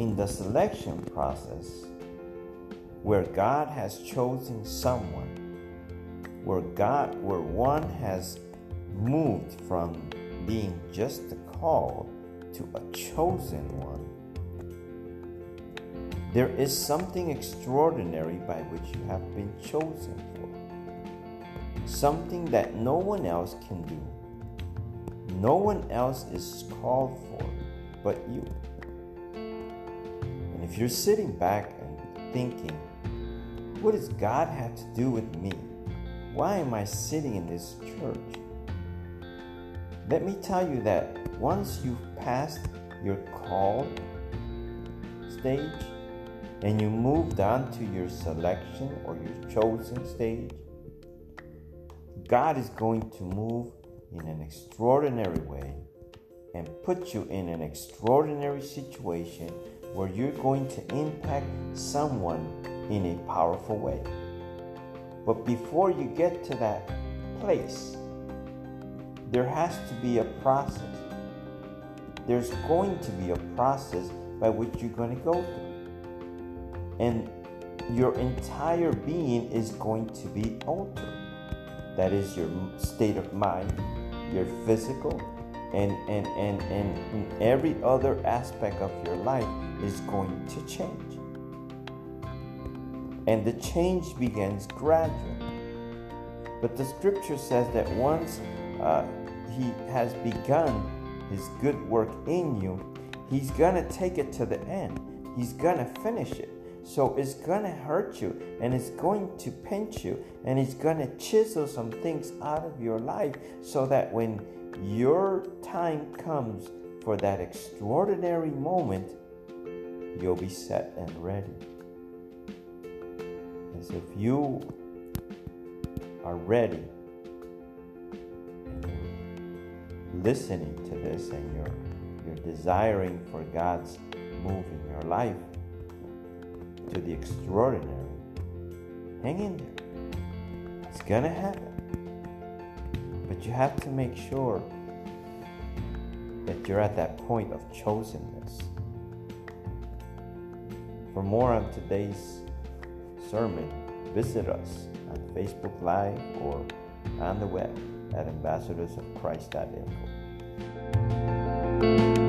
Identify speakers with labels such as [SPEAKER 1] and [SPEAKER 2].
[SPEAKER 1] in the selection process where God has chosen someone, where God, where one has moved from being just a call to a chosen one, there is something extraordinary by which you have been chosen for. Something that no one else can do. No one else is called for but you. If you're sitting back and thinking, what does God have to do with me? Why am I sitting in this church? Let me tell you that once you've passed your call stage and you moved on to your selection or your chosen stage, God is going to move in an extraordinary way and put you in an extraordinary situation where you're going to impact someone in a powerful way. But before you get to that place, there has to be a process. There's going to be a process by which you're going to go through. And your entire being is going to be altered. That is your state of mind, your physical, and, and, and, and every other aspect of your life is going to change. And the change begins gradually. But the scripture says that once uh, He has begun His good work in you, He's to take it to the end. He's to finish it. So it's to hurt you and it's going to pinch you and it's to chisel some things out of your life so that when your time comes for that extraordinary moment, you'll be set and ready. As if you are ready listening to this and you're, you're desiring for God's move in your life to the extraordinary, hang in there. It's gonna happen. But you have to make sure that you're at that point of chosenness. For more on today's sermon, visit us on Facebook Live or on the web at ambassadorsofchrist.info.